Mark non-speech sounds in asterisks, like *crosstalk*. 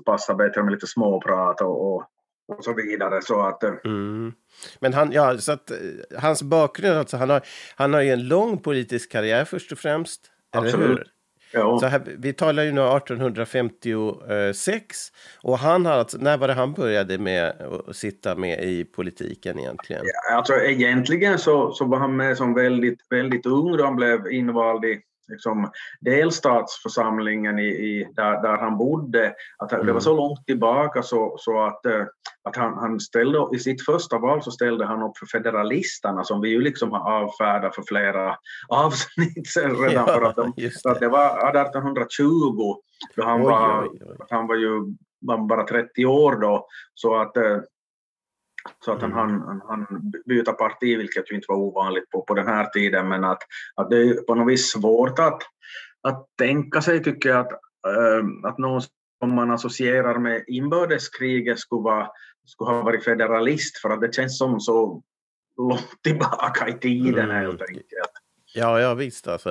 passar bättre med lite småprat och, och, och så vidare. Så att, eh, Mm. Men han, ja, så att, eh, hans bakgrund, alltså, han, har, han har ju en lång politisk karriär först och främst. Eller Absolut. hur? ja. Så här, vi talar ju nu 1856 och han har alltså, när var det han började med att sitta med i politiken egentligen? Alltså egentligen så, så var han med som väldigt, väldigt ung då han blev invald i liksom, delstatsförsamlingen i, i, där, där han bodde. Att Det Mm. var så långt tillbaka så, så att, eh, att han, han ställde, i sitt första val så ställde han upp för federalisterna som vi ju liksom har avfärdat för flera *laughs* avsnitt sedan redan. för att de, så att det. det var 1820 då han Oj, var oj, oj. han var ju var bara 30 år då, så att, eh, så att han, Mm. han, han byta parti, vilket ju inte var ovanligt på, på den här tiden, men att, att det är på något vis svårt att, att tänka sig, tycker jag, att, eh, att någon som man associerar med inbördeskriget skulle, vara, skulle ha varit federalist, för att det känns som så långt tillbaka i tiden Mm. helt enkelt. Ja, ja visst alltså.